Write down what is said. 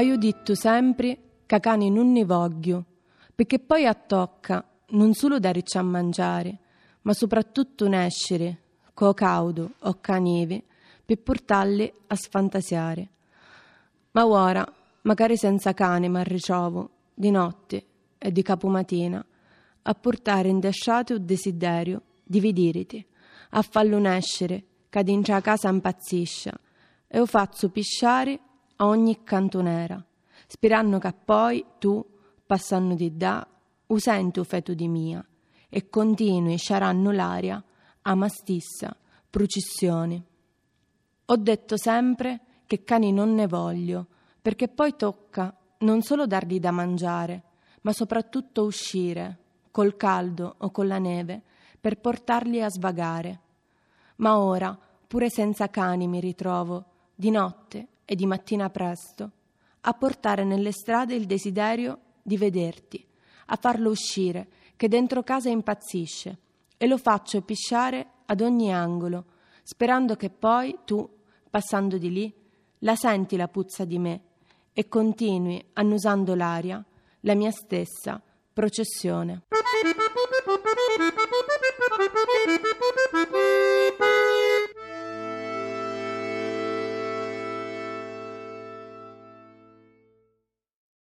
Io detto sempre che cani non ne voglio, perché poi a tocca non solo darci a mangiare, ma soprattutto nascere, co caudo o ca neve, per portarli a sfantasiare. Ma ora, magari senza cane, ma ritrovo, di notte e di capomattina, a portare in desciate un desiderio di vederti, a farlo nascere, che dentro la casa impazzisce, e lo faccio pisciare a ogni cantonera, sperando che poi tu, passando di là, o senti o feto di mia, e continui sciaranno l'aria a ma stessa processione. Ho detto sempre che cani non ne voglio, perché poi tocca non solo dargli da mangiare, ma soprattutto uscire, col caldo o con la neve, per portarli a svagare. Ma ora, pure senza cani mi ritrovo, di notte e di mattina presto, a portare nelle strade il desiderio di vederti, a farlo uscire, che dentro casa impazzisce, e lo faccio pisciare ad ogni angolo, sperando che poi tu, passando di lì, la senti la puzza di me e continui, annusando l'aria, la mia stessa processione.